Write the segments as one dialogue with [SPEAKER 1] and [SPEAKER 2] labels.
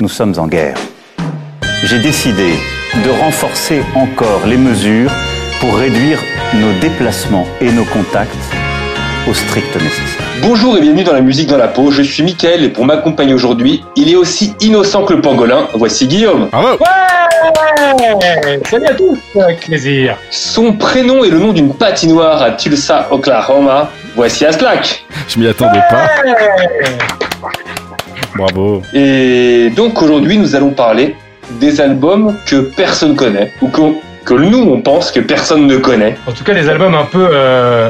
[SPEAKER 1] nous sommes en guerre. J'ai décidé de renforcer encore les mesures pour réduire nos déplacements et nos contacts au strict nécessaire.
[SPEAKER 2] Bonjour et bienvenue dans la musique dans la peau, je suis Mickaël et pour m'accompagner aujourd'hui, il est aussi innocent que le pangolin, voici Guillaume.
[SPEAKER 3] Bravo
[SPEAKER 4] Ouais Salut à tous, avec plaisir.
[SPEAKER 2] Son prénom est le nom d'une patinoire à Tulsa, Oklahoma, voici Aslak.
[SPEAKER 3] Je m'y attendais pas. Bravo.
[SPEAKER 2] Et donc aujourd'hui nous allons parler des albums que personne connaît, ou que, que nous on pense que personne ne connaît.
[SPEAKER 4] En tout cas, les albums un peu, euh,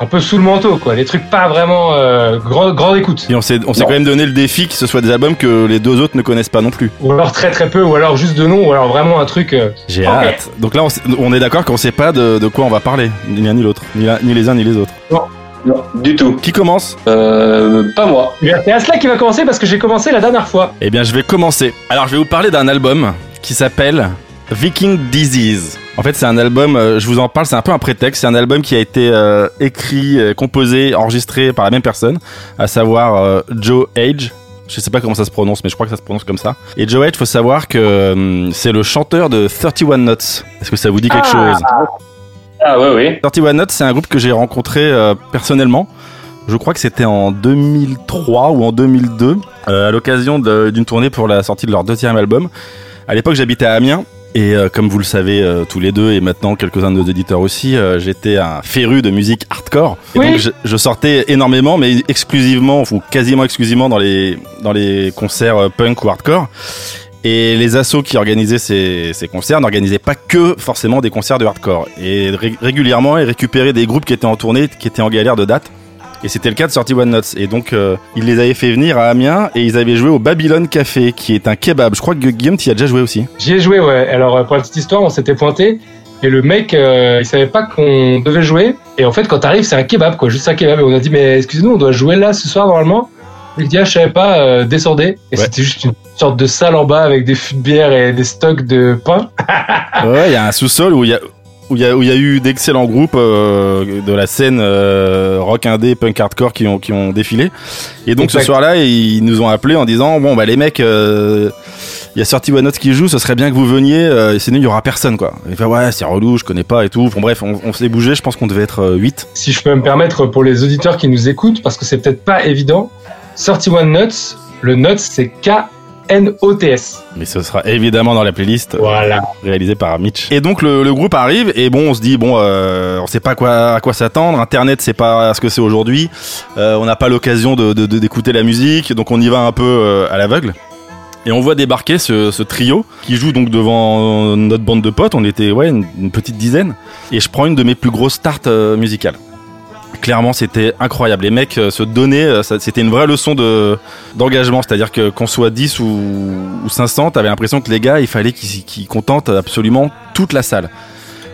[SPEAKER 4] un peu sous le manteau, quoi. Les trucs pas vraiment euh, grand, grande écoute.
[SPEAKER 3] Et on s'est, on s'est
[SPEAKER 2] Non.
[SPEAKER 3] quand même donné le défi que ce soit des albums que les deux autres ne connaissent pas non plus.
[SPEAKER 4] Ou alors très très peu, ou alors juste de nom, ou alors vraiment un truc. euh,
[SPEAKER 3] J'ai hâte. Donc là, on, est d'accord qu'on sait pas de, de quoi on va parler, ni l'un ni l'autre, ni, la- ni les uns ni les autres.
[SPEAKER 2] Non, du tout.
[SPEAKER 3] Qui commence?
[SPEAKER 2] Euh, pas moi.
[SPEAKER 4] C'est Asla qui va commencer parce que j'ai commencé la dernière fois.
[SPEAKER 3] Eh bien, je vais commencer. Alors, je vais vous parler d'un album qui s'appelle Viking Disease. En fait, c'est un album, euh, je vous en parle, c'est un peu un prétexte. C'est un album qui a été euh, écrit, euh, composé, enregistré par la même personne, à savoir euh, Joe Age. Je sais pas comment ça se prononce, mais je crois que ça se prononce comme ça. Et Joe Age, faut savoir que euh, c'est le chanteur de 31 Notes. Est-ce que ça vous dit quelque chose?
[SPEAKER 2] Ah ouais, oui.
[SPEAKER 3] 31 Notes, c'est un groupe que j'ai rencontré euh, personnellement. Je crois que c'était en 2003 ou en 2002, euh, à l'occasion d'une tournée pour la sortie de leur deuxième album. À l'époque, j'habitais à Amiens. Et euh, comme vous le savez euh, tous les deux, et maintenant quelques-uns de nos auditeurs aussi, euh, j'étais un féru de musique hardcore. Et
[SPEAKER 4] Oui.
[SPEAKER 3] donc je, je sortais énormément, mais exclusivement, ou quasiment exclusivement dans les, dans les concerts euh, punk ou hardcore. Et les assos qui organisaient ces, concerts n'organisaient pas que forcément des concerts de hardcore. Et ré- régulièrement, ils récupéraient des groupes qui étaient en tournée, qui étaient en galère de date. Et c'était le cas de Sorty One Notes. Et donc, euh, ils les avaient fait venir à Amiens et ils avaient joué au Babylon Café, qui est un kebab. Je crois que Guillaume, t'y as déjà joué aussi.
[SPEAKER 4] J'y ai joué, ouais. Alors, euh, pour la petite histoire, on s'était pointé. Et le mec, euh, il savait pas qu'on devait jouer. Et en fait, quand t'arrives, c'est un kebab, quoi. Juste un kebab. Et on a dit, mais excusez-nous, on doit jouer là ce soir, normalement. Il dit, ah, je savais pas, euh, descendez. Et
[SPEAKER 3] Ouais.
[SPEAKER 4] c'était juste une sorte de salle en bas avec des fûts de bière et des stocks de pain.
[SPEAKER 3] Ouais, il y a un sous-sol où il y a où il y, a, où il y a eu d'excellents groupes euh, de la scène euh, rock indé, punk hardcore qui ont, qui ont défilé. Et donc ce soir-là, ils nous ont appelés en disant bon bah les mecs, euh, il y a sorti One Note qui joue, ce serait bien que vous veniez. Sinon il y aura personne quoi. Et fait ouais c'est relou, je connais pas et tout. Bon bref, on, on s'est bougé. Je pense qu'on devait être euh, 8
[SPEAKER 4] Si je peux me permettre pour les auditeurs qui nous écoutent, parce que c'est peut-être pas évident. 31 Nuts, le Nuts, c'est K-N-O-T-S.
[SPEAKER 3] Mais ce sera évidemment dans la playlist.
[SPEAKER 4] Voilà.
[SPEAKER 3] réalisé par Mitch. Et donc le, le groupe arrive et bon, on se dit bon, euh, on sait pas quoi à quoi s'attendre. Internet, c'est pas ce que c'est aujourd'hui. Euh, on n'a pas l'occasion de- d'écouter la musique, donc on y va un peu euh, à l'aveugle. Et on voit débarquer ce, ce trio qui joue donc devant notre bande de potes. On était ouais une, une petite dizaine. Et je prends une de mes plus grosses starts euh, musicales. Clairement, c'était incroyable. Les mecs euh, se donnaient. euh, C'était une vraie leçon de d'engagement. C'est-à-dire que qu'on soit 10 ou, ou 500, t'avais l'impression que les gars, il fallait qu'ils qu'ils contentent absolument toute la salle.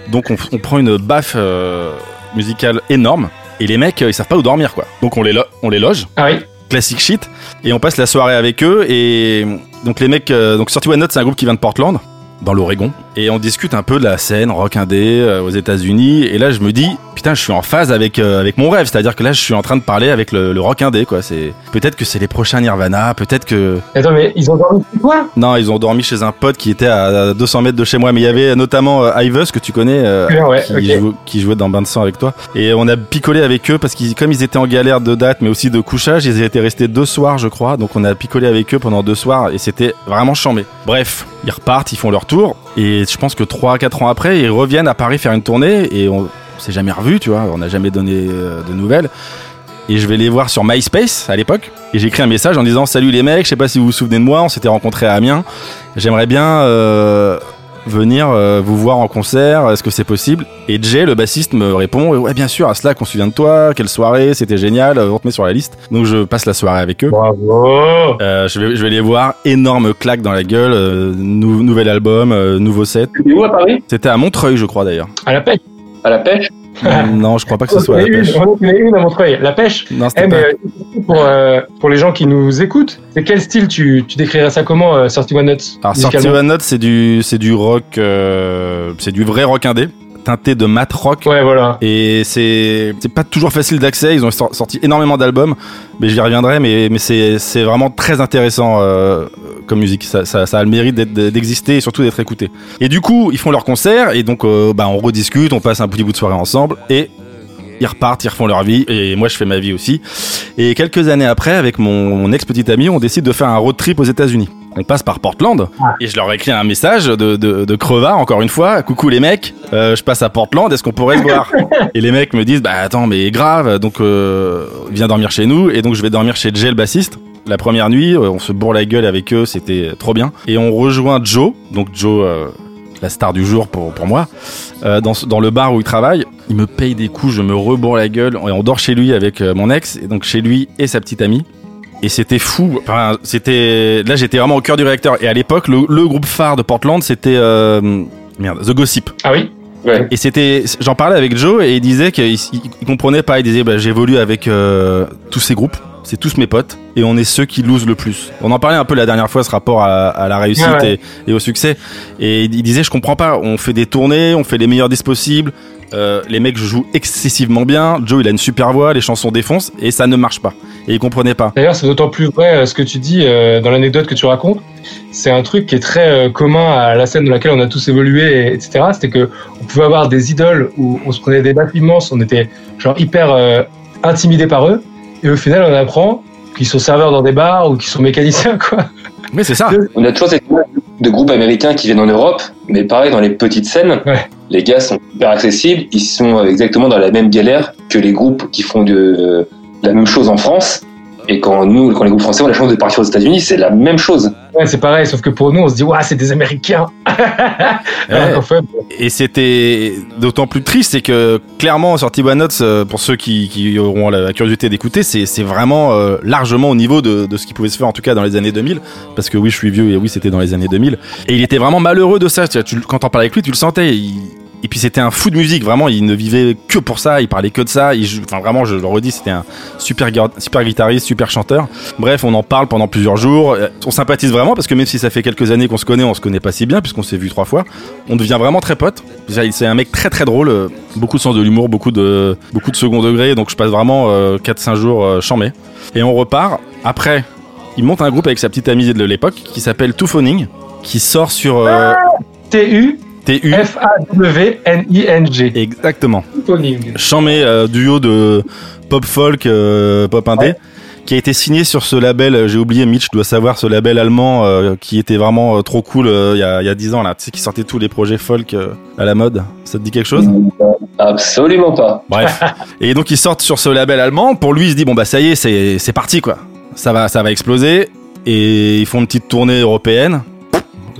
[SPEAKER 3] Donc on, on prend une baffe euh, musicale énorme. Et les mecs, ils savent pas où dormir, quoi. Donc on les, lo- on les loge
[SPEAKER 4] Ah oui.
[SPEAKER 3] classique shit et on passe la soirée avec eux et donc les mecs donc Sorty One Note c'est un groupe qui vient de Portland dans l'Oregon et on discute un peu de la scène rock indé euh, aux États-Unis et là je me dis putain je suis en phase avec euh, avec mon rêve c'est-à-dire que là je suis en train de parler avec le, le rock indé quoi c'est peut-être que c'est les prochains Nirvana peut-être que
[SPEAKER 4] Attends, mais ils ont dormi chez toi?
[SPEAKER 3] Non ils ont dormi chez un pote qui était à 200 mètres de chez moi mais il y avait notamment euh, Ivus que tu connais euh,
[SPEAKER 4] ouais,
[SPEAKER 3] qui,
[SPEAKER 4] ok.
[SPEAKER 3] joue- qui jouait dans Bain de sang avec toi. Et on a picolé avec eux parce qu'ils, comme ils étaient en galère de date, mais aussi de couchage, ils étaient restés deux soirs, je crois. Donc on a picolé avec eux pendant deux soirs et c'était vraiment chambé. Bref, ils repartent, ils font leur Et je pense que trois, quatre ans après, ils reviennent à Paris faire une tournée et on, s'est jamais revus, tu vois. On n'a jamais donné euh, de nouvelles. Et je vais les voir sur MySpace à l'époque. Et j'ai écrit un message en disant Salut les mecs, je sais pas si vous vous souvenez de moi, on s'était rencontrés à Amiens. J'aimerais bien euh, venir euh, vous voir en concert, est-ce que c'est possible? Et Jay, le bassiste, me répond Ouais, bien sûr, à cela qu'on se souvient de toi, quelle soirée, c'était génial, euh, on te met sur la liste. Donc je passe la soirée avec eux.
[SPEAKER 4] Bravo
[SPEAKER 3] Euh, je, vais, je vais les voir, énorme claque dans la gueule, euh, nou- nouvel album, euh, nouveau set.
[SPEAKER 2] C'était où à Paris?
[SPEAKER 3] C'était à Montreuil, je crois d'ailleurs.
[SPEAKER 4] À la pêche
[SPEAKER 2] À la pêche?
[SPEAKER 3] non, je crois pas que ce soit la
[SPEAKER 4] une,
[SPEAKER 3] pêche.
[SPEAKER 4] on en a une à Montreuil. La pêche
[SPEAKER 3] Non,
[SPEAKER 4] Eh,
[SPEAKER 3] c'était
[SPEAKER 4] mais
[SPEAKER 3] pas.
[SPEAKER 4] euh, pour, euh, pour les gens qui nous écoutent, c'est quel style tu, tu décrirais ça comment, euh, 31 Nuts
[SPEAKER 3] Alors, Sorty One Note, c'est du, c'est du rock, euh, c'est du vrai rock indé. Teinté de mat rock.
[SPEAKER 4] Ouais, voilà.
[SPEAKER 3] Et c'est c'est pas toujours facile d'accès. Ils ont sor- sorti énormément d'albums, mais j'y reviendrai. Mais mais c'est c'est vraiment très intéressant euh, comme musique. Ça, ça, ça a le mérite d'être- d'exister et surtout d'être écouté. Et du coup, ils font leur concert et donc euh, bah on rediscute, on passe un petit bout de soirée ensemble et ils repartent, ils refont leur vie et moi je fais ma vie aussi. Et quelques années après, avec mon, mon ex petit ami, on décide de faire un road trip aux États-Unis. On passe par Portland et je leur ai écrit un message de, de, de crevard encore une fois. Coucou les mecs, euh, je passe à Portland, est-ce qu'on pourrait se voir Et les mecs me disent bah attends mais grave, donc euh, viens dormir chez nous et donc je vais dormir chez Jay le bassiste. La première nuit, euh, on se bourre la gueule avec eux, c'était trop bien. Et on rejoint Joe, donc Joe, euh, la star du jour pour, pour moi, euh, dans, le bar où il travaille. Il me paye des coups, je me rebourre la gueule et on dort chez lui avec euh, mon ex, et donc chez lui et sa petite amie. Et c'était fou. Enfin, c'était là, j'étais vraiment au cœur du réacteur. Et à l'époque, le, le groupe phare de Portland, c'était euh, merde, The Gossip.
[SPEAKER 4] Ah oui?
[SPEAKER 2] Ouais.
[SPEAKER 3] Et c'était, j'en parlais avec Joe et il disait qu'il il- il comprenait pas. Il disait, bah, j'évolue avec euh, tous ces groupes, c'est tous mes potes, et on est ceux qui losent le plus. On en parlait un peu la dernière fois, ce rapport à, à la réussite
[SPEAKER 4] Ouais, ouais.
[SPEAKER 3] Et, et au succès. Et il disait, je comprends pas. On fait des tournées, on fait les meilleurs disques possibles. Euh, les mecs jouent excessivement bien. Joe, il a une super voix, les chansons défoncent, et ça ne marche pas. Et il comprenait pas.
[SPEAKER 4] D'ailleurs, c'est d'autant plus vrai euh, ce que tu dis euh, dans l'anecdote que tu racontes. C'est un truc qui est très euh, commun à la scène dans laquelle on a tous évolué, et- etc. C'était que on pouvait avoir des idoles où on se prenait des baffes immenses, on était genre hyper euh, intimidé par eux, et au final, on apprend qu'ils sont serveurs dans des bars ou qu'ils sont mécaniciens, quoi.
[SPEAKER 3] Mais c'est ça.
[SPEAKER 2] On a toujours cette image de groupes américains qui viennent en Europe, mais pareil, dans les petites scènes,
[SPEAKER 4] Ouais.
[SPEAKER 2] les gars sont hyper accessibles, ils sont exactement dans la même galère que les groupes qui font de, la même chose en France. Et quand nous, quand les groupes français ont la chance de partir aux États-Unis, c'est la même chose.
[SPEAKER 4] Ouais, c'est pareil, sauf que pour nous, on se dit, ouais, c'est des Américains.
[SPEAKER 3] Ouais.
[SPEAKER 4] fait,
[SPEAKER 3] Et c'était d'autant plus triste, c'est que clairement, sur One Notes, euh, pour ceux qui, qui auront la curiosité d'écouter, c'est vraiment euh, largement au niveau de, de ce qui pouvait se faire, en tout cas dans les années 2000. Parce que oui, je suis vieux et oui, c'était dans les années 2000. Et il était vraiment malheureux de ça. Tu, quand t'en parlais avec lui, tu le sentais. Il- et puis c'était un fou de musique, vraiment. Il ne vivait que pour ça. Il parlait que de ça. Enfin, vraiment, je le redis, c'était un super, guitariste, super chanteur. Bref, on en parle pendant plusieurs jours. Euh, On sympathise vraiment parce que même si ça fait quelques années qu'on se connaît, on se connaît pas si bien puisqu'on s'est vu trois fois. On devient vraiment très potes. C'est un mec très très drôle, euh, beaucoup de sens de l'humour, beaucoup de beaucoup de second degré. Donc je passe vraiment euh, 4-5 jours euh, chambé. Et on repart. Après, il monte un groupe avec sa petite amie de l'époque qui s'appelle Two Phoning, qui sort sur euh,
[SPEAKER 4] T-U-F-A-W-N-I-N-G.
[SPEAKER 3] TU. Exactement.
[SPEAKER 4] Phoning.
[SPEAKER 3] Chambé euh, duo de pop folk, euh, pop indé.
[SPEAKER 4] Ouais.
[SPEAKER 3] Qui a été signé sur ce label, euh, j'ai oublié, Mitch doit savoir, ce label allemand euh, qui était vraiment euh, trop cool euh, il y, a, il y a 10 ans là, tu sais, qui sortait tous les projets folk euh, à la mode. Ça te dit quelque chose?
[SPEAKER 2] Absolument pas.
[SPEAKER 3] Bref. Et donc ils sortent sur ce label allemand. Pour lui, il se dit bon bah ça y est, c'est c'est parti quoi. Ça va ça va exploser. Et ils font une petite tournée européenne.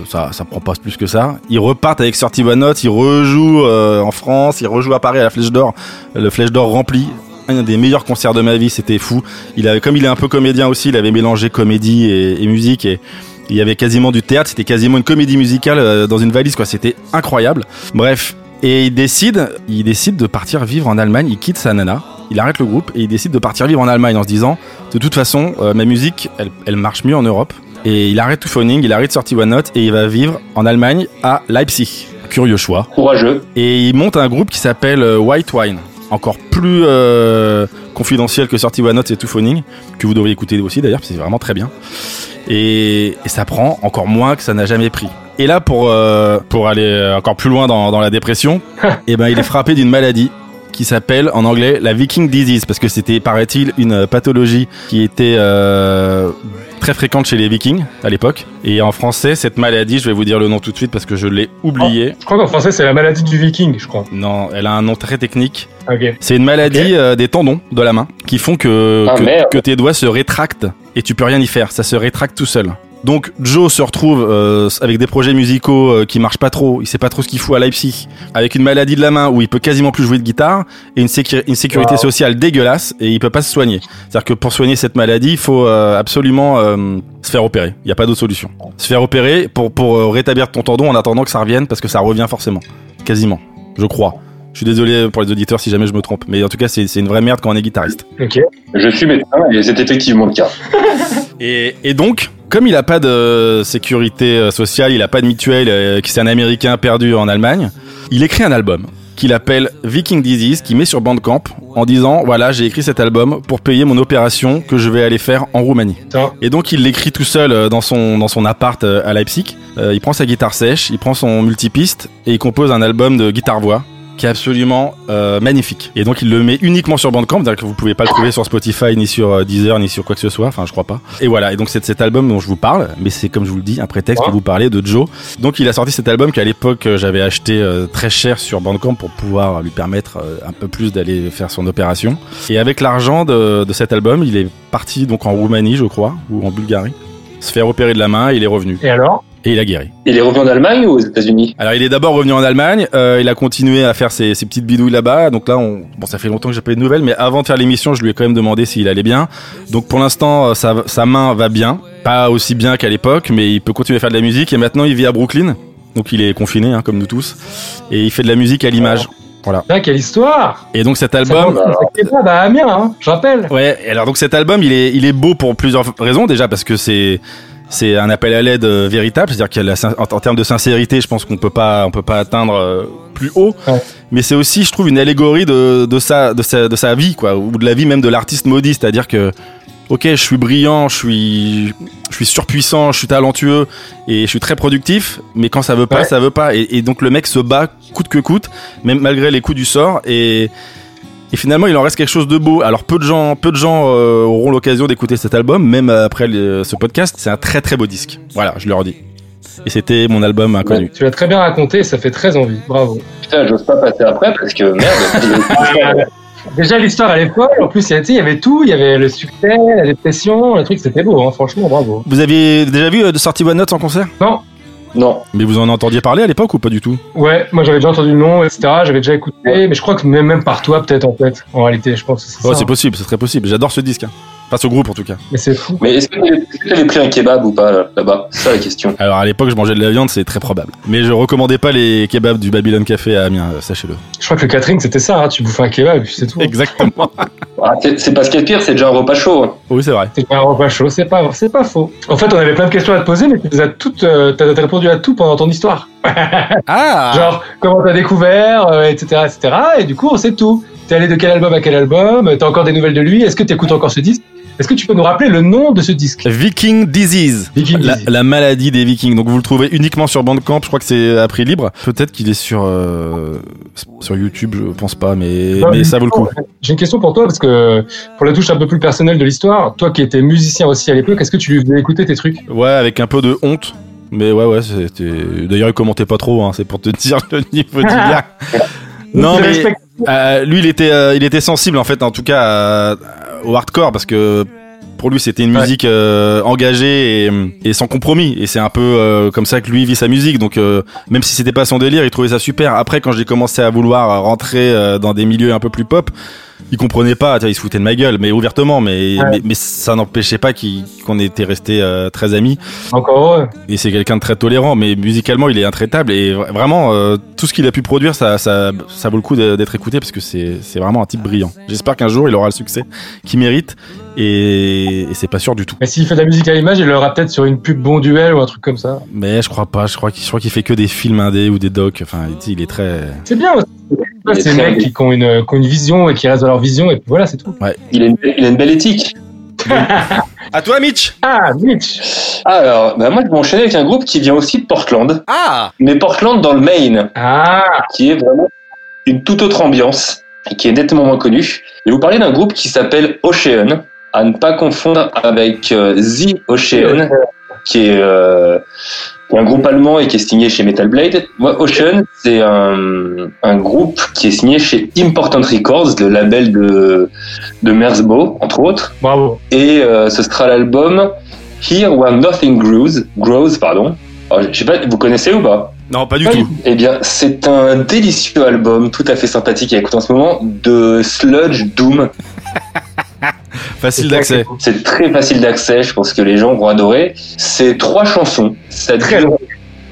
[SPEAKER 3] Ça ça prend pas plus que ça. Ils repartent avec Sorty One Note. Ils rejouent euh, en France. Ils rejouent à Paris à la Flèche d'Or. Le Flèche d'Or rempli. Un des meilleurs concerts de ma vie. C'était fou. Il avait comme il est un peu comédien aussi. Il avait mélangé comédie et, musique et il y avait quasiment du théâtre, c'était quasiment une comédie musicale euh, dans une valise, quoi. C'était incroyable. Bref, et il décide, il décide de partir vivre en Allemagne. Il quitte sa nana, il arrête le groupe et il décide de partir vivre en Allemagne en se disant, de toute façon, euh, ma musique, elle marche mieux en Europe. Et il arrête tout phoning, il arrête sorti One Note et il va vivre en Allemagne à Leipzig. Curieux choix.
[SPEAKER 2] Courageux.
[SPEAKER 3] Et il monte un groupe qui s'appelle euh, White Wine. Encore plus euh, confidentiel que Sorty One Note et Two Phoning, que vous devriez écouter aussi d'ailleurs, parce que c'est vraiment très bien. Et, et ça prend encore moins que ça n'a jamais pris. Et là, pour, euh, pour aller encore plus loin dans, dans la dépression, et ben, il est frappé d'une maladie qui s'appelle en anglais la Viking Disease, parce que c'était, paraît-il, une pathologie qui était euh, très fréquente chez les Vikings à l'époque. Et en français, cette maladie, je vais vous dire le nom tout de suite parce que je l'ai oublié.
[SPEAKER 4] Je crois qu'en français, c'est la maladie du viking, je crois.
[SPEAKER 3] Non, elle a un nom très technique.
[SPEAKER 4] Ok.
[SPEAKER 3] C'est une maladie euh, des tendons de la main qui font que,
[SPEAKER 2] Ah,
[SPEAKER 3] que, que tes doigts se rétractent et tu peux rien y faire. Ça se rétracte tout seul. Donc Joe se retrouve euh, avec des projets musicaux euh, qui marchent pas trop. Il sait pas trop ce qu'il fout à Leipzig. Avec une maladie de la main où il peut quasiment plus jouer de guitare et une, sécu- une sécurité
[SPEAKER 4] Wow.
[SPEAKER 3] sociale dégueulasse et il peut pas se soigner. C'est-à-dire que pour soigner cette maladie, il faut euh, absolument euh, se faire opérer. Il y a pas d'autre solution. Se faire opérer pour pour euh, rétablir ton tendon en attendant que ça revienne parce que ça revient forcément. Quasiment. Je crois. Je suis désolé pour les auditeurs si jamais je me trompe, mais en tout cas c'est c'est une vraie merde quand on est guitariste.
[SPEAKER 4] Ok.
[SPEAKER 2] Je suis médecin et c'est effectivement le cas.
[SPEAKER 3] Et, et donc, comme il a pas de sécurité euh, sociale, il a pas de mutuelle, euh, c'est un Américain perdu en Allemagne, il écrit un album qu'il appelle Viking Disease, qui met sur Bandcamp en disant voilà j'ai écrit cet album pour payer mon opération que je vais aller faire en Roumanie. Et donc il l'écrit tout seul euh, dans son dans son appart à Leipzig. Il prend sa guitare sèche, il prend son multipiste et il compose un album de guitare voix qui est absolument euh, magnifique. Et donc il le met uniquement sur Bandcamp, c'est-à-dire que vous pouvez pas le trouver sur Spotify ni sur euh, Deezer ni sur quoi que ce soit, enfin je crois pas. Et voilà, et donc c'est de cet album dont je vous parle, mais c'est comme je vous le dis un prétexte pour vous parler de Joe. Donc il a sorti cet album qu'à l'époque euh, j'avais acheté euh, très cher sur Bandcamp pour pouvoir lui permettre euh, un peu plus d'aller faire son opération. Et avec l'argent de, de cet album, il est parti donc en Roumanie je crois, ou en Bulgarie, se faire opérer de la main, et il est revenu.
[SPEAKER 4] Et alors?
[SPEAKER 3] Et il a guéri.
[SPEAKER 2] Il est revenu en Allemagne ou aux États-Unis?
[SPEAKER 3] Alors il est d'abord revenu en Allemagne, euh, il a continué à faire ses, ses petites bidouilles là-bas, donc là on, bon ça fait longtemps que j'ai pas eu de nouvelles, mais avant de faire l'émission je lui ai quand même demandé s'il allait bien. Donc pour l'instant euh, sa, sa main va bien, pas aussi bien qu'à l'époque, mais il peut continuer à faire de la musique et maintenant il vit à Brooklyn, donc il est confiné hein, comme nous tous, et il fait de la musique à l'image. Voilà.
[SPEAKER 4] Putain, quelle histoire
[SPEAKER 3] Et donc cet
[SPEAKER 4] Ça
[SPEAKER 3] album,
[SPEAKER 4] à Kebab à Amiens, hein, je rappelle.
[SPEAKER 3] Ouais, et alors donc cet album, il est, il est beau pour plusieurs raisons. Déjà parce que c'est, c'est un appel à l'aide euh, véritable, c'est-à-dire qu'il y a la sin- en, en termes de sincérité, je pense qu'on peut pas, on peut pas atteindre euh, plus haut.
[SPEAKER 4] Ouais.
[SPEAKER 3] Mais c'est aussi, je trouve, une allégorie de, de sa, de sa, de sa vie, quoi, ou de la vie même de l'artiste maudit, c'est-à-dire que, ok, je suis brillant, je suis, je suis surpuissant, je suis talentueux et je suis très productif, mais quand ça veut pas,
[SPEAKER 4] Ouais.
[SPEAKER 3] ça veut pas. Et, et donc le mec se bat coûte que coûte, même malgré les coups du sort et et finalement, il en reste quelque chose de beau. Alors peu de gens, peu de gens euh, auront l'occasion d'écouter cet album, même après le- ce podcast. C'est un très très beau disque. Voilà, je le redis. Et c'était mon album inconnu.
[SPEAKER 4] Tu l'as très bien raconté, ça fait très envie. Bravo.
[SPEAKER 2] Putain, j'ose pas passer après parce que merde.
[SPEAKER 4] Déjà, l'histoire, elle est folle. En plus, il y avait tout. Il y avait le succès, la dépression, le truc, c'était beau, hein, franchement, bravo.
[SPEAKER 3] Vous aviez déjà vu euh, de sortie One Note en concert?
[SPEAKER 4] Non,
[SPEAKER 2] non.
[SPEAKER 3] Mais vous en entendiez parler à l'époque ou pas du tout
[SPEAKER 4] ouais, moi j'avais déjà entendu le nom, etc. J'avais déjà écouté, mais je crois que même, même par toi, peut-être, en fait, en réalité, je pense que c'est
[SPEAKER 3] Oh,
[SPEAKER 4] ça.
[SPEAKER 3] c'est possible, c'est très possible. J'adore ce disque. hein. Pas ce groupe en tout cas.
[SPEAKER 4] Mais c'est fou.
[SPEAKER 2] Mais est-ce que tu avais pris un kebab ou pas là-bas? C'est ça la question.
[SPEAKER 3] Alors à l'époque, je mangeais de la viande, c'est très probable. Mais je recommandais pas les kebabs du Babylon Café à Amiens, euh, sachez-le.
[SPEAKER 4] Je crois que le catering, c'était ça. hein, tu bouffais un kebab et puis c'est tout.
[SPEAKER 3] Exactement.
[SPEAKER 2] Ah, c'est c'est pas ce qu'il y a de pire, c'est déjà un repas chaud. hein.
[SPEAKER 3] oui, c'est vrai.
[SPEAKER 4] C'était un repas chaud, c'est pas, c'est pas faux. En fait, on avait plein de questions à te poser, mais tu as toutes, euh, t'as t'as répondu à tout pendant ton histoire.
[SPEAKER 3] Ah
[SPEAKER 4] Genre, comment t'as découvert, euh, etc., etc. Et du coup, on sait tout. T'es allé de quel album à quel album? T'as encore des nouvelles de lui? Est-ce que t'écoutes encore ce disque? Est-ce que tu peux nous rappeler le nom de ce disque
[SPEAKER 3] Viking Disease.
[SPEAKER 4] Viking
[SPEAKER 3] La,
[SPEAKER 4] Disease.
[SPEAKER 3] la maladie des Vikings. Donc vous le trouvez uniquement sur Bandcamp. Je crois que c'est à prix libre. Peut-être qu'il est sur euh, sur YouTube. Je pense pas, mais
[SPEAKER 4] Non,
[SPEAKER 3] mais ça vaut le coup.
[SPEAKER 4] J'ai une question pour toi, parce que pour la touche un peu plus personnelle de l'histoire, toi qui étais musicien aussi à l'époque, est-ce que tu lui faisais écouter tes trucs?
[SPEAKER 3] Ouais, avec un peu de honte. Mais ouais, ouais, c'était. D'ailleurs, il commentait pas trop. Hein, c'est pour te dire le niveau du gars. Non, mais. Euh, lui, il était, euh, il était sensible en fait, en tout cas, à- au hardcore parce que pour lui, c'était une
[SPEAKER 4] Ouais.
[SPEAKER 3] musique euh, engagée et, et sans compromis. Et c'est un peu euh, comme ça que lui vit sa musique. Donc, euh, même si c'était pas son délire, il trouvait ça super. Après, quand j'ai commencé à vouloir rentrer euh, dans des milieux un peu plus pop, il comprenait pas. Il se foutait de ma gueule, mais ouvertement. Mais
[SPEAKER 4] Ouais.
[SPEAKER 3] mais, mais ça n'empêchait pas qu'on était restés euh, très amis.
[SPEAKER 4] Encore heureux.
[SPEAKER 3] Et c'est quelqu'un de très tolérant, mais musicalement, il est intraitable. Et vra- vraiment, euh, tout ce qu'il a pu produire, ça, ça, ça vaut le coup d'être écouté parce que c'est c'est vraiment un type brillant. J'espère qu'un jour, il aura le succès qu'il mérite. Et, et c'est pas sûr du tout.
[SPEAKER 4] Mais s'il fait de la musique à l'image, il l'aura peut-être sur une pub bon duel ou un truc comme ça.
[SPEAKER 3] Mais je crois pas. Je crois qu'il je crois qu'il fait que des films indés ou des docs. Enfin, il est très.
[SPEAKER 4] C'est bien aussi. C'est des mecs qui, qui ont une, qui ont une vision et qui restent dans leur vision, et puis voilà, c'est tout.
[SPEAKER 2] Il a une, il a une belle éthique.
[SPEAKER 3] À toi, Mitch.
[SPEAKER 4] Ah, Mitch
[SPEAKER 2] Alors, bah moi je vais enchaîner avec un groupe qui vient aussi de Portland,
[SPEAKER 3] Ah.
[SPEAKER 2] mais Portland dans le Maine,
[SPEAKER 4] Ah
[SPEAKER 2] qui est vraiment une toute autre ambiance et qui est nettement moins connu. Et vous parlez d'un groupe qui s'appelle Ocean, à ne pas confondre avec euh, The Ocean, qui est, euh, un groupe allemand et qui est signé chez Metal Blade. Moi, Ocean, c'est un, un groupe qui est signé chez Important Records, le label de, de Merzbow, entre autres.
[SPEAKER 4] Bravo.
[SPEAKER 2] Et euh, ce sera l'album Here Where Nothing Grows, grows pardon. Alors, je sais pas, vous connaissez ou pas?
[SPEAKER 3] Non, pas du tout.
[SPEAKER 2] Eh bien, c'est un délicieux album, tout à fait sympathique à écouter en ce moment, de sludge doom.
[SPEAKER 3] Facile d'accès.
[SPEAKER 2] C'est très facile d'accès, je pense que les gens vont adorer. C'est trois chansons. Ça dure,
[SPEAKER 4] long.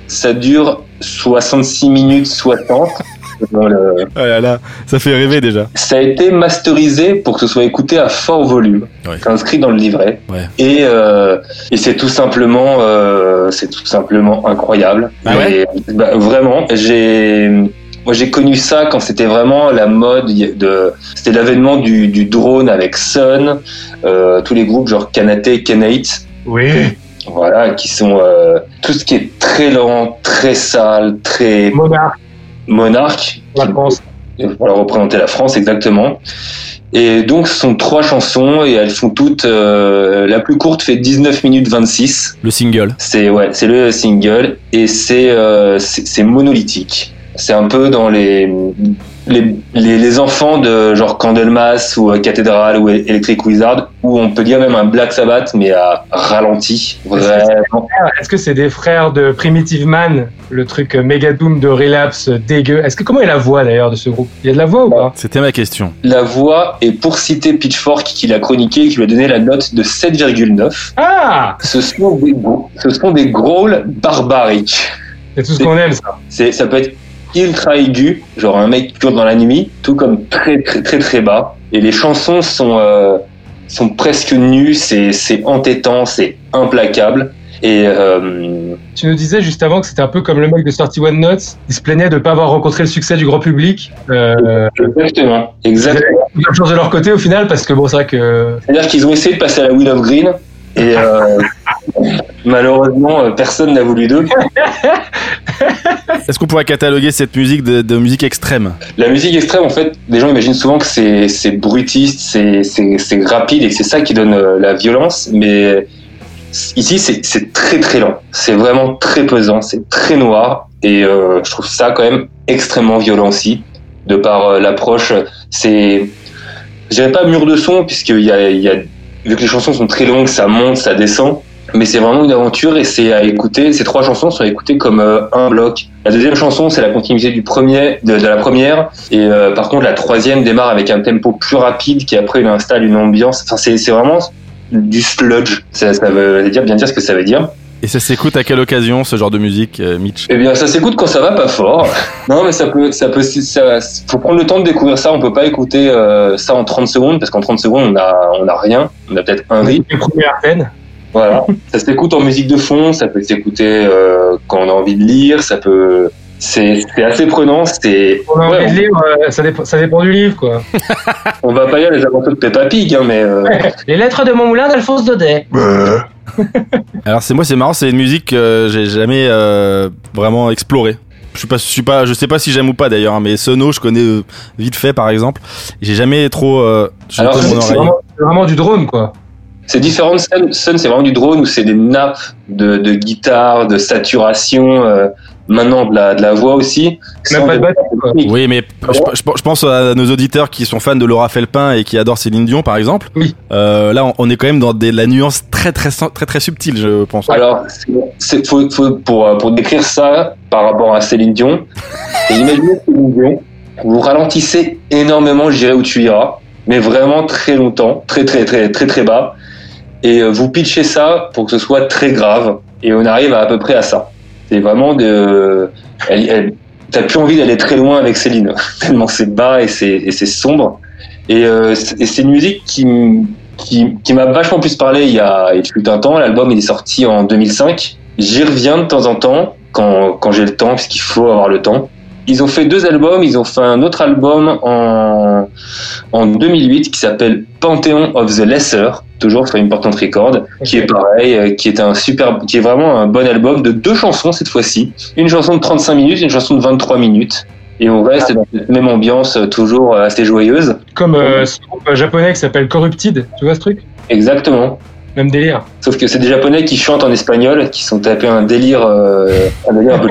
[SPEAKER 2] ça dure 66 minutes 60. Dans le-
[SPEAKER 3] Oh là là, ça fait rêver déjà.
[SPEAKER 2] Ça a été masterisé pour que ce soit écouté à fort volume.
[SPEAKER 3] Ouais.
[SPEAKER 2] C'est inscrit dans le livret.
[SPEAKER 3] Ouais.
[SPEAKER 2] Et, euh, et c'est tout simplement, euh, c'est tout simplement incroyable.
[SPEAKER 3] Ah ouais?
[SPEAKER 2] Et, bah, vraiment, j'ai, Moi, j'ai connu ça quand c'était vraiment la mode de. C'était l'avènement du, du drone avec Sun, euh, tous les groupes genre Kanate, Kanate.
[SPEAKER 4] Oui.
[SPEAKER 2] Voilà, qui sont euh, tout ce qui est très lent, très sale, très
[SPEAKER 4] Monarque,
[SPEAKER 2] monarque.
[SPEAKER 4] la France.
[SPEAKER 2] Voilà, représenter la France exactement. Et donc, ce sont trois chansons et elles font toutes. euh, la plus courte fait 19 minutes 26.
[SPEAKER 3] Le single.
[SPEAKER 2] C'est ouais, c'est le single et c'est euh, c'est c'est monolithique. C'est un peu dans les, les les les enfants de genre Candlemas ou euh, Cathedral ou Electric Wizard où on peut dire même un Black Sabbath mais à ralenti vraiment.
[SPEAKER 4] Est-ce que c'est des frères de Primitive Man, le truc euh, méga doom de Relapse euh, dégueu? Est-ce que comment est la voix d'ailleurs de ce groupe? Il y a de la voix ou pas?
[SPEAKER 3] C'était ma question.
[SPEAKER 2] La voix et pour citer Pitchfork qui l'a chroniqué et qui lui a donné la note de 7,9.
[SPEAKER 4] Ah
[SPEAKER 2] Ce sont des gros- ce sont des growls barbariques.
[SPEAKER 4] C'est tout ce qu'on aime ça.
[SPEAKER 2] Ça peut être ultra aigu, genre un mec qui dans la nuit, tout comme très très très très bas. Et les chansons sont euh, sont presque nues, c'est c'est entêtant, c'est implacable. Et euh,
[SPEAKER 4] Tu nous disais juste avant que c'était un peu comme le mec de 31 Notes. Il se plaignait de ne pas avoir rencontré le succès du grand public. Euh,
[SPEAKER 2] exactement, exactement.
[SPEAKER 4] Bonne chance de leur côté au final parce que bon c'est vrai que
[SPEAKER 2] C'est-à-dire qu'ils ont essayé de passer à la Wheel of Green et euh, malheureusement personne n'a voulu d'eux.
[SPEAKER 3] Est-ce qu'on pourrait cataloguer cette musique de, musique extrême?
[SPEAKER 2] La musique extrême, en fait, les gens imaginent souvent que c'est brutiste, c'est rapide et que c'est ça qui donne euh, la violence, mais ici c'est très très lent. C'est vraiment très pesant, c'est très noir et euh, je trouve ça quand même extrêmement violent aussi, de par euh, l'approche. C'est, je dirais pas mur de son puisqu'il y a y a vu que les chansons sont très longues, ça monte, ça descend. Mais c'est vraiment une aventure et c'est à écouter. Ces trois chansons sont à écouter comme euh, un bloc. La deuxième chanson, c'est la continuité du premier, de, de la première. Et euh, par contre, la troisième démarre avec un tempo plus rapide qui après il installe une ambiance. Enfin, c'est c'est vraiment du sludge. Ça, ça veut dire bien dire ce que ça veut dire.
[SPEAKER 3] Et ça s'écoute à quelle occasion ce genre de musique, euh, Mitch?
[SPEAKER 2] Eh bien, ça s'écoute quand ça va pas fort. Non, mais ça peut, ça peut, ça, faut prendre le temps de découvrir ça. On peut pas écouter euh, ça en 30 secondes parce qu'en 30 secondes, on a, on a rien. On a peut-être un rythme.
[SPEAKER 4] les premières peines.
[SPEAKER 2] Voilà. ça s'écoute en musique de fond, ça peut s'écouter euh, quand on a envie de lire, ça peut. C'est assez prenant. C'est.
[SPEAKER 4] On a
[SPEAKER 2] Ouais,
[SPEAKER 4] envie de lire, euh, ça, dépend, ça dépend du livre quoi.
[SPEAKER 2] on va pas lire les aventures de Peppa Pig, hein, mais. euh,
[SPEAKER 4] Les lettres de mon moulin d'Alphonse Daudet.
[SPEAKER 3] Alors c'est moi, c'est marrant, c'est une musique que j'ai jamais euh, vraiment explorée. Je suis pas, je suis pas, je sais pas si j'aime ou pas d'ailleurs, hein, mais Sono, je connais vite fait par exemple. J'ai jamais trop euh,
[SPEAKER 2] Alors,
[SPEAKER 4] vraiment, c'est vraiment du drone quoi.
[SPEAKER 2] C'est différent de Sun. Sun, c'est vraiment du drone où c'est des nappes de, de guitare, de saturation, euh, maintenant de la, de la voix aussi.
[SPEAKER 4] Même pas de batterie quoi.
[SPEAKER 3] Oui, mais je, je- je pense à nos auditeurs qui sont fans de Laura Felpin et qui adorent Céline Dion, par exemple.
[SPEAKER 4] Oui.
[SPEAKER 3] Euh, là, on, on est quand même dans des, la nuance très très très très, très subtile, je pense.
[SPEAKER 2] Alors, c'est- faut, faut, pour, euh, pour décrire ça par rapport à Céline Dion, et imaginez Céline Dion, vous ralentissez énormément, je dirais où tu iras, mais vraiment très longtemps, très très très très très bas, et euh, vous pitchez ça pour que ce soit très grave, et on arrive à à peu près à ça. C'est vraiment de, elle, elle- t'as plus envie d'aller très loin avec Céline, tellement c'est bas et c'est sombre, et, euh, c'est une musique qui qui, qui m'a vachement plus parlé il y a il fut un temps. L'album il est sorti en 2005. J'y reviens de temps en temps quand, quand j'ai le temps, puisqu'il faut avoir le temps. Ils ont fait deux albums. Ils ont fait un autre album en, en 2008 qui s'appelle Pantheon of the Lesser, toujours sur Important Record, qui est pareil, euh, qui est un super, qui est vraiment un bon album de deux chansons cette fois-ci. Une chanson de 35 minutes, et une chanson de 23 minutes. Et on reste dans cette même ambiance, euh, toujours euh, assez joyeuse.
[SPEAKER 4] Comme euh, ce groupe japonais qui s'appelle Corrupted. Tu vois ce truc?
[SPEAKER 2] Exactement.
[SPEAKER 4] Même délire.
[SPEAKER 2] Sauf que c'est des Japonais qui chantent en espagnol, qui sont tapés un délire, euh, un délire un peu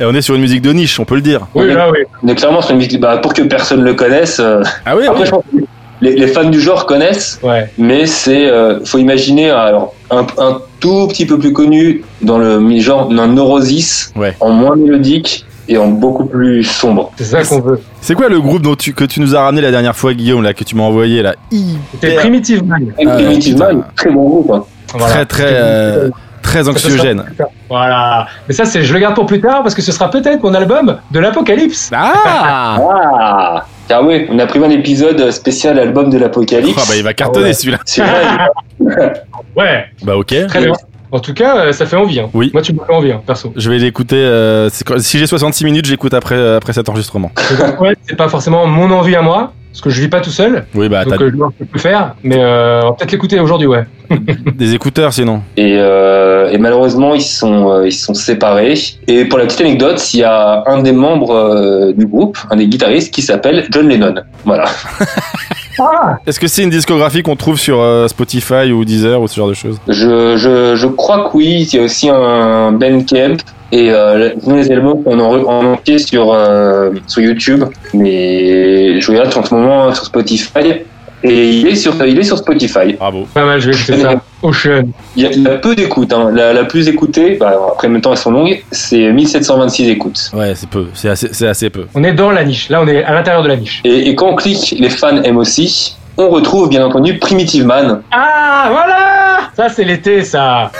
[SPEAKER 3] Et on est sur une musique de niche, on peut le dire.
[SPEAKER 4] Oui, là, oui.
[SPEAKER 2] On est clairement sur une musique, bah, pour que personne le connaisse. euh,
[SPEAKER 3] Ah oui,
[SPEAKER 2] Après,
[SPEAKER 3] oui.
[SPEAKER 2] je pense que les, les fans du genre connaissent,
[SPEAKER 4] Ouais.
[SPEAKER 2] mais c'est, euh, faut imaginer alors un, un tout petit peu plus connu dans le genre d'un Neurosis,
[SPEAKER 3] Ouais.
[SPEAKER 2] en moins mélodique et en beaucoup plus sombre.
[SPEAKER 4] C'est ça qu'on veut.
[SPEAKER 3] C'est quoi le groupe dont tu, que tu nous as ramené la dernière fois, Guillaume, là, que tu m'as envoyé là?
[SPEAKER 4] C'était
[SPEAKER 3] Hyper-
[SPEAKER 4] Primitive Man.
[SPEAKER 3] Ah,
[SPEAKER 2] Primitive. Man, très bon groupe. hein.
[SPEAKER 4] Voilà.
[SPEAKER 3] Très très euh, très anxiogène.
[SPEAKER 4] Voilà. Mais ça, c'est, je le garde pour plus tard parce que ce sera peut-être mon album de l'apocalypse.
[SPEAKER 3] Ah
[SPEAKER 2] Ah, car oui, on a pris un épisode spécial album de
[SPEAKER 3] Ah
[SPEAKER 2] l'apocalypse.
[SPEAKER 3] bah il va cartonner
[SPEAKER 4] Ouais.
[SPEAKER 3] celui-là.
[SPEAKER 2] Celui-là,
[SPEAKER 4] Ouais.
[SPEAKER 3] Bah ok.
[SPEAKER 4] Très bien. En tout cas, euh, ça fait envie. Hein.
[SPEAKER 3] Oui.
[SPEAKER 4] Moi, tu me fais envie, hein, perso.
[SPEAKER 3] Je vais l'écouter. euh, c'est quoi- si j'ai 66 minutes, j'écoute après, après cet enregistrement.
[SPEAKER 4] C'est pas forcément mon envie à moi, parce que je vis pas tout seul.
[SPEAKER 3] Oui, bah,
[SPEAKER 4] donc,
[SPEAKER 3] t'as
[SPEAKER 4] euh, je vais voir ce que je peux faire. Mais euh, on va peut-être l'écouter aujourd'hui, ouais.
[SPEAKER 3] des écouteurs sinon.
[SPEAKER 2] Et, euh, et malheureusement, ils sont, euh, ils sont séparés. Et pour la petite anecdote, il y a un des membres euh, du groupe, un des guitaristes, qui s'appelle John Lennon. Voilà.
[SPEAKER 4] Ah
[SPEAKER 3] Est-ce que c'est une discographie qu'on trouve sur euh, Spotify ou Deezer ou ce genre de choses?
[SPEAKER 2] Je, je, je crois que oui. Il y a aussi un Ben Kemp. Et euh, les albums on en, en entier sur, euh, sur YouTube. Mais je regarde en ce moment sur Spotify. Et il est sur, il est sur Spotify.
[SPEAKER 3] Bravo.
[SPEAKER 4] Pas mal, je vais écouter ça. Ocean.
[SPEAKER 2] Il y a, il y a peu d'écoutes. Hein. La, la plus écoutée, bah, après en même temps elles sont longues, c'est 1726 écoutes.
[SPEAKER 3] Ouais, c'est peu. C'est assez, c'est assez peu.
[SPEAKER 4] On est dans la niche. Là, on est à l'intérieur de la niche.
[SPEAKER 2] Et, et quand on clique, les fans aiment aussi. On retrouve bien entendu Primitive Man.
[SPEAKER 4] Ah, voilà Ça, c'est l'été, ça.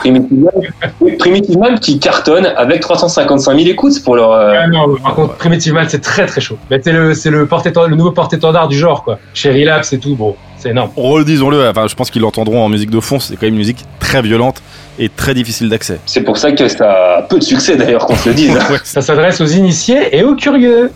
[SPEAKER 2] Primitive Man, oui, Primitive Man qui cartonne avec 355 000 écoutes pour leur. euh,
[SPEAKER 4] Ah non, par contre, Primitive Man, c'est très très chaud. Mais c'est le, c'est le, porte-étendard- le nouveau porte-étendard du genre, quoi. Chez Relapse et tout, bon, c'est énorme.
[SPEAKER 3] Redisons-le, enfin, je pense qu'ils l'entendront en musique de fond. C'est quand même une musique très violente et très difficile d'accès.
[SPEAKER 2] C'est pour ça que ça a peu de succès d'ailleurs qu'on se le dise.
[SPEAKER 3] Ouais,
[SPEAKER 4] Ça s'adresse aux initiés et aux curieux.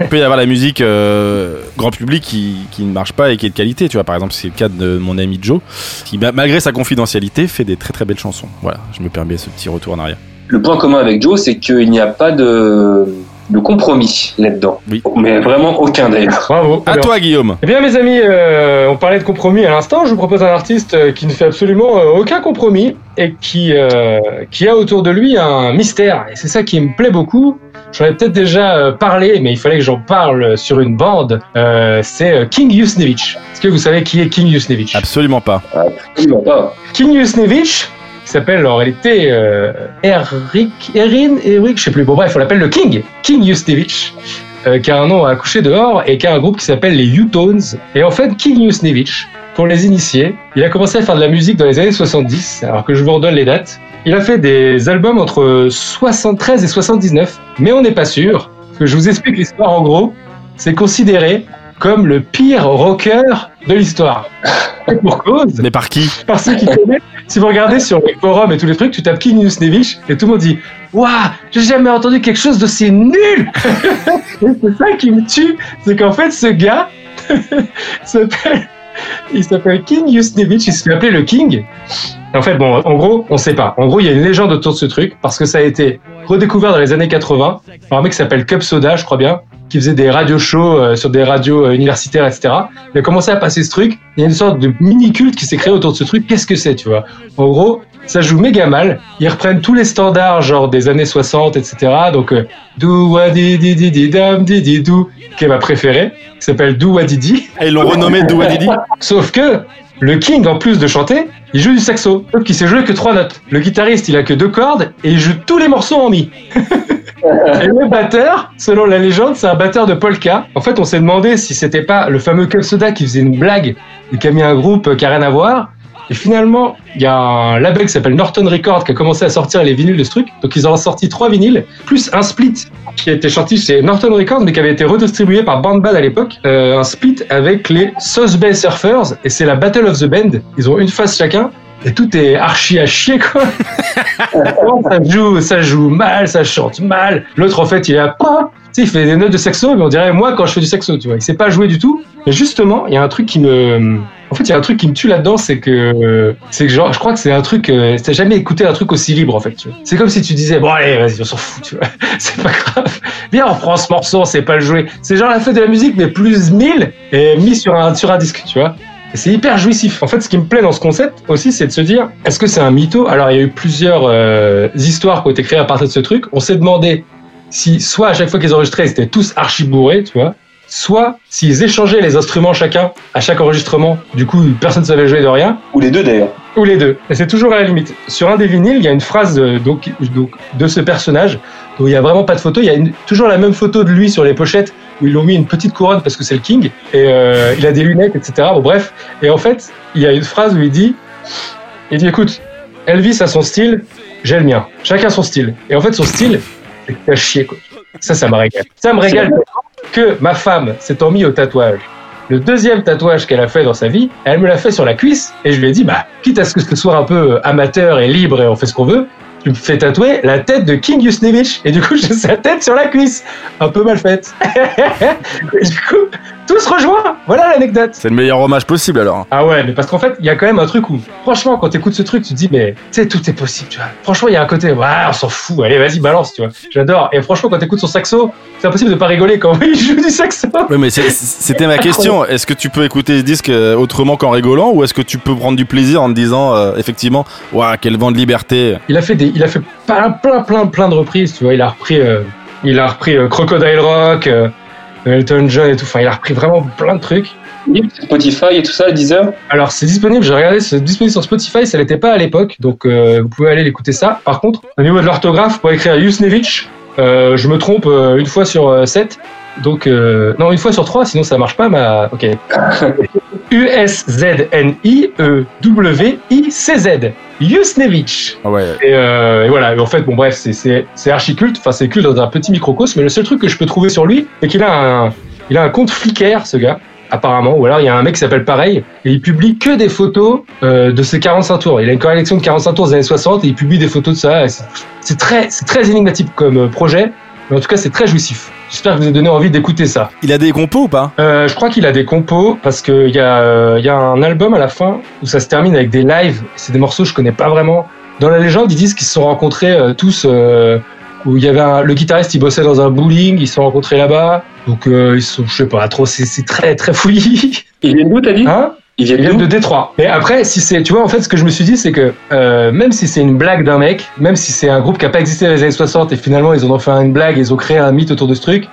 [SPEAKER 3] Il peut y avoir la musique euh, grand public qui, qui ne marche pas et qui est de qualité. Tu vois, par exemple, c'est le cas de mon ami Joe, qui ma- malgré sa confidentialité fait des très très belles chansons. Voilà, je me permets ce petit retour en arrière.
[SPEAKER 2] Le point commun avec Joe, c'est qu'il n'y a pas de, de compromis là-dedans.
[SPEAKER 3] Oui.
[SPEAKER 2] Mais vraiment aucun d'ailleurs.
[SPEAKER 4] Bravo.
[SPEAKER 3] À
[SPEAKER 4] Alors,
[SPEAKER 3] toi, Guillaume.
[SPEAKER 4] Eh bien, mes amis, euh, on parlait de compromis à l'instant. Je vous propose un artiste euh, qui ne fait absolument euh, aucun compromis et qui, euh, qui a autour de lui un mystère. Et c'est ça qui me plaît beaucoup. J'en ai peut-être déjà parlé, mais il fallait que j'en parle sur une bande. Euh, c'est King Yusnevich. Est-ce que vous savez qui est King Yusnevich?
[SPEAKER 3] Absolument pas.
[SPEAKER 2] Absolument pas.
[SPEAKER 4] King Yusnevich, qui s'appelle en réalité euh, Eric, Erin, Eric, je sais plus. Bon bref, on l'appelle le King, King Yusnevich, euh, qui a un nom à coucher dehors et qui a un groupe qui s'appelle les U-Tones. Et en fait, King Yusnevich, pour les initiés, il a commencé à faire de la musique dans les années 70, alors que je vous redonne les dates. Il a fait des albums entre 73 et 79, mais on n'est pas sûr. Parce que je vous explique l'histoire en gros. C'est considéré comme le pire rocker de l'histoire. Et pour cause,
[SPEAKER 3] Mais par qui?
[SPEAKER 4] par ceux qui connaissent, si vous regardez sur les forums et tous les trucs, tu tapes King Yusnevich et tout le monde dit Waouh, j'ai jamais entendu quelque chose d'aussi nul Et c'est ça qui me tue, c'est qu'en fait, ce gars s'appelle. Il s'appelle King Yusnevich, il se fait appeler le King. En fait, bon, en gros, on sait pas. En gros, il y a une légende autour de ce truc parce que ça a été redécouvert dans les années 80 par un mec qui s'appelle Cub Soda, je crois bien, qui faisait des radio shows euh, sur des radios euh, universitaires, etc. Il a commencé à passer ce truc. Il y a une sorte de mini culte qui s'est créé autour de ce truc. Qu'est-ce que c'est, tu vois? En gros, ça joue méga mal. Ils reprennent tous les standards, genre des années 60, etc. Donc, euh, do wa di di dam di di do, qui est ma préférée, qui s'appelle do wa di di.
[SPEAKER 3] Et Ils l'ont renommé Douadidi
[SPEAKER 4] Sauf que le King, en plus de chanter, il joue du saxo. Sauf qu'il sait jouer que trois notes. Le guitariste, il a que deux cordes et il joue tous les morceaux en et le batteur, selon la légende, c'est un batteur de polka. En fait, on s'est demandé si c'était pas le fameux Club Soda qui faisait une blague et qui a mis un groupe qui a rien à voir. Et finalement, il y a un label qui s'appelle Norton Records qui a commencé à sortir les vinyles de ce truc. Donc ils ont sorti trois vinyles, plus un split qui a été sorti chez Norton Records, mais qui avait été redistribué par Bandbad à l'époque. Euh, un split avec les South Bay Surfers, et c'est la Battle of the Band. Ils ont une face chacun. Et tout est archi à chier, quoi. ça joue, ça joue mal, ça chante mal. L'autre, en fait, il est à pas. Tu sais, il fait des notes de saxo, mais on dirait moi quand je fais du saxo, tu vois. Il sait pas jouer du tout. Mais justement, il y a un truc qui me, en fait, il y a un truc qui me tue là-dedans, c'est que, c'est que genre, je crois que c'est un truc, euh, t'as jamais écouté un truc aussi libre, en fait, tu vois. C'est comme si tu disais, bon, allez, vas-y, on s'en fout, tu vois. C'est pas grave. Viens, on prend ce morceau, on sait pas le jouer. C'est genre la fête de la musique, mais plus 1000 et mis sur un, sur un disque, tu vois. Et C'est hyper jouissif. En fait, ce qui me plaît dans ce concept aussi, c'est de se dire, est-ce que c'est un mytho? Alors, il y a eu plusieurs euh, histoires qui ont été créées à partir de ce truc. On s'est demandé si, soit à chaque fois qu'ils enregistraient, ils étaient tous archi bourrés, tu vois, soit s'ils échangeaient les instruments chacun à chaque enregistrement, du coup, personne ne savait jouer de rien,
[SPEAKER 2] Ou les deux d'ailleurs.
[SPEAKER 4] ou les deux. Et c'est toujours à la limite. Sur un des vinyles, il y a une phrase euh, donc, donc, de ce personnage où il n'y a vraiment pas de photo. Il y a une- toujours la même photo de lui sur les pochettes où ils lui ont mis une petite couronne parce que c'est le King et euh, il a des lunettes, etc. Bon, bref. Et en fait, il y a une phrase où il dit, il dit, écoute, Elvis a son style, j'ai le mien. Chacun son style. Et en fait, son style, c'est chier, quoi. Ça, ça me régale. Ça me régale que ma femme s'est mis au tatouage. le deuxième tatouage qu'elle a fait dans sa vie, elle me l'a fait sur la cuisse et je lui ai dit, bah, quitte à ce que ce soit un peu amateur et libre et on fait ce qu'on veut, tu me fais tatouer la tête de King Yusnevich. Et du coup, j'ai sa tête sur la cuisse. Un peu mal faite. et du coup, tout se rejoint. Voilà l'anecdote.
[SPEAKER 3] C'est le meilleur hommage possible alors.
[SPEAKER 4] Ah ouais, mais parce qu'en fait, il y a quand même un truc où, franchement, quand t'écoutes ce truc, tu te dis, mais, tu sais, tout est possible, tu vois. Franchement, il y a un côté, ouais, on s'en fout, allez, vas-y, balance, tu vois. J'adore. Et franchement, quand t'écoutes son saxo, c'est impossible de pas rigoler quand il joue du saxo.
[SPEAKER 3] Ouais, mais c'était ma question. Est-ce que tu peux écouter ce disque euh, autrement qu'en rigolant ou est-ce que tu peux prendre du plaisir en te disant, euh, effectivement, waouh, quel vent de liberté.
[SPEAKER 4] Il a fait des, il a fait plein, plein, plein, plein de reprises, tu vois. Il a repris, euh, il a repris euh, Crocodile Rock, euh, Elton John et tout. Enfin, il a repris vraiment plein de trucs.
[SPEAKER 2] Spotify et tout ça, Deezer.
[SPEAKER 4] Alors, c'est disponible, j'ai regardé, c'est disponible sur Spotify, ça l'était pas à l'époque, donc vous pouvez aller l'écouter ça. Par contre, au niveau de l'orthographe, pour écrire Yusnevich, je me trompe une fois sur euh, 7, donc, euh, non, une fois sur 3, sinon ça marche pas, ma. Ok. U-S-Z-N-I-E-W-I-C-Z. Yusnevich.
[SPEAKER 3] Ah ouais.
[SPEAKER 4] Et, euh, et voilà, et en fait, bon bref, c'est- c'est c'est archi culte, enfin c'est culte dans un petit microcosme, mais le seul truc que je peux trouver sur lui, c'est qu'il a un, il a un compte Flickr, ce gars, apparemment, ou alors il y a un mec qui s'appelle pareil, et il publie que des photos euh, de ses 45 tours. Il a une collection de 45 tours des années 60 et il publie des photos de ça. C'est très, c'est très énigmatique comme euh, projet, mais en tout cas c'est très jouissif. J'espère que vous avez donné envie d'écouter ça.
[SPEAKER 3] Il a des compos ou pas?
[SPEAKER 4] Euh, je crois qu'il a des compos parce qu'il y, a, euh, il y a un album à la fin où ça se termine avec des lives. C'est des morceaux que je connais pas vraiment. Dans la légende, ils disent qu'ils se sont rencontrés euh, tous. euh, où il y avait un- le guitariste, il bossait dans un bowling, ils se sont rencontrés là-bas. Donc euh, ils sont, je sais pas, trop. C'est c'est très très fouillis.
[SPEAKER 2] Il vient d'où, t'as dit?
[SPEAKER 4] Hein?
[SPEAKER 2] Il vient
[SPEAKER 4] ils viennent de Détroit. Mais après, si c'est, tu vois, en fait, ce que je me suis dit, c'est que euh, même si c'est une blague d'un mec, même si c'est un groupe qui a pas existé dans les années 60 et finalement ils en ont fait une blague, ils ont créé un mythe autour de ce truc,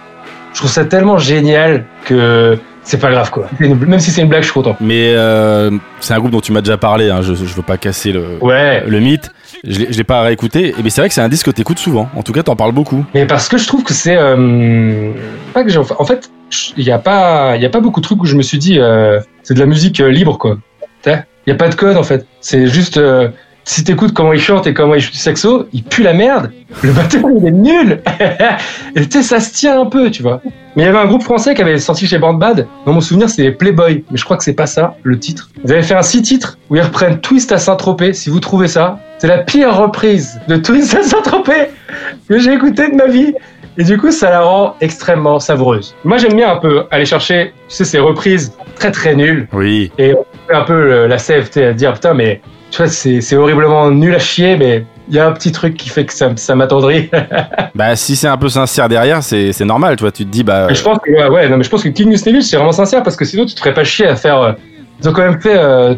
[SPEAKER 4] je trouve ça tellement génial que c'est pas grave quoi. Même si c'est une blague, je suis content.
[SPEAKER 3] Mais euh, c'est un groupe dont tu m'as déjà parlé. Hein. Je, je veux pas casser le,
[SPEAKER 4] Ouais.
[SPEAKER 3] le mythe. Je l'ai pas réécouté. Et mais c'est vrai que c'est un disque que t'écoutes souvent. En tout cas, t'en parles beaucoup.
[SPEAKER 4] Mais parce que je trouve que c'est euh, pas que j'ai en fait il y a pas y a pas beaucoup de trucs où je me suis dit euh, c'est de la musique euh, libre quoi. Il y a pas de code en fait. C'est juste euh, si t'écoutes comment il chante et comment il joue du saxo, il pue la merde. Le batteur il est nul. et tu sais ça se tient un peu, tu vois. Mais il y avait un groupe français qui avait sorti chez Band Bad. Dans mon souvenir, c'était Playboy, mais je crois que c'est pas ça le titre. Ils avaient fait un six titres où ils reprennent Twist à Saint-Tropez. Si vous trouvez ça, c'est la pire reprise de Twist à Saint-Tropez que j'ai écouté de ma vie. Et du coup, ça la rend extrêmement savoureuse. Moi, j'aime bien un peu aller chercher, tu sais, ces reprises très très nulles
[SPEAKER 3] Oui.
[SPEAKER 4] et on fait un peu la sais, à dire putain, mais tu vois, c'est horriblement nul à chier, mais il y a un petit truc qui fait que ça, ça m'attendrit.
[SPEAKER 3] Bah si c'est un peu sincère derrière, c'est normal. Tu vois, tu te dis bah.
[SPEAKER 4] Et je pense que ouais, ouais, non, mais je pense que King Newsneville, c'est vraiment sincère parce que sinon tu te ferais pas chier à faire. euh, ils ont quand même fait. euh,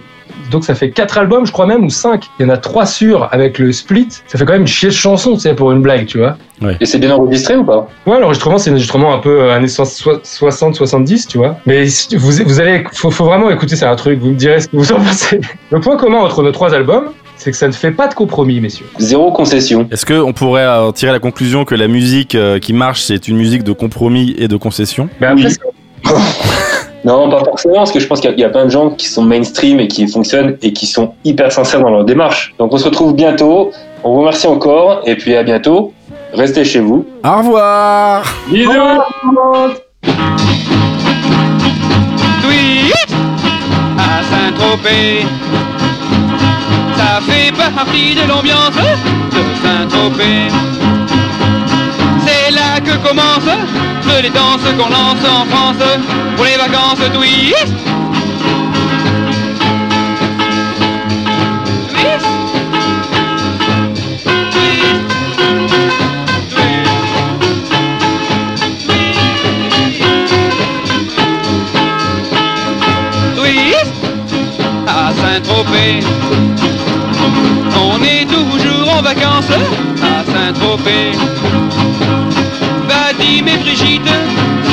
[SPEAKER 4] donc ça fait quatre albums, je crois même, ou cinq. Il y en a trois sûrs avec le split. Ça fait quand même une chier de chanson, tu sais, pour une blague, tu vois.
[SPEAKER 2] Et c'est bien enregistré ou pas?
[SPEAKER 4] Ouais, l'enregistrement, c'est un enregistrement un peu euh, années 60-70, tu vois. Mais vous, vous allez, faut, faut vraiment écouter, c'est un truc, vous me direz ce que vous en pensez. Le point commun entre nos trois albums, c'est que ça ne fait pas de compromis, messieurs.
[SPEAKER 2] Zéro concession.
[SPEAKER 3] Est-ce que on pourrait euh, tirer la conclusion que la musique euh, qui marche, c'est une musique de compromis et de concession?
[SPEAKER 4] Mais après,
[SPEAKER 2] Oui. Non, pas forcément, parce que je pense qu'il y a- il y, a plein de gens qui sont mainstream et qui fonctionnent et qui sont hyper sincères dans leur démarche. Donc on se retrouve bientôt. On vous remercie encore et puis à bientôt. Restez chez vous.
[SPEAKER 3] Au revoir
[SPEAKER 2] Bisous
[SPEAKER 5] Twist à Saint-Tropez. Ça fait partie de l'ambiance de Saint-Tropez. Que commencent les danses qu'on lance en France pour les vacances. Twist à Saint-Tropez. On est toujours en vacances à Saint-Tropez. Vadim et Brigitte,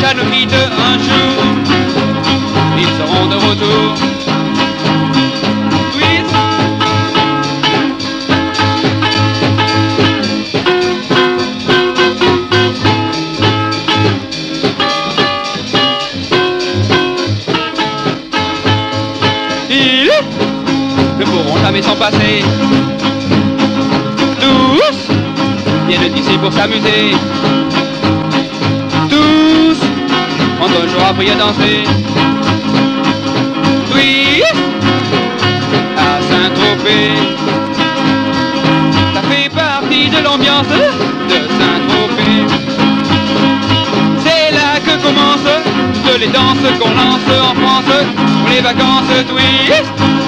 [SPEAKER 5] un jour, ils seront de retour. Twist. Ils ne pourront jamais s'en passer. Tous viennent ici pour s'amuser. appris à danser. Oui, à Saint-Tropez. Ça fait partie de l'ambiance de Saint-Tropez. C'est là que commencent les danses qu'on lance en France pour les vacances. Oui.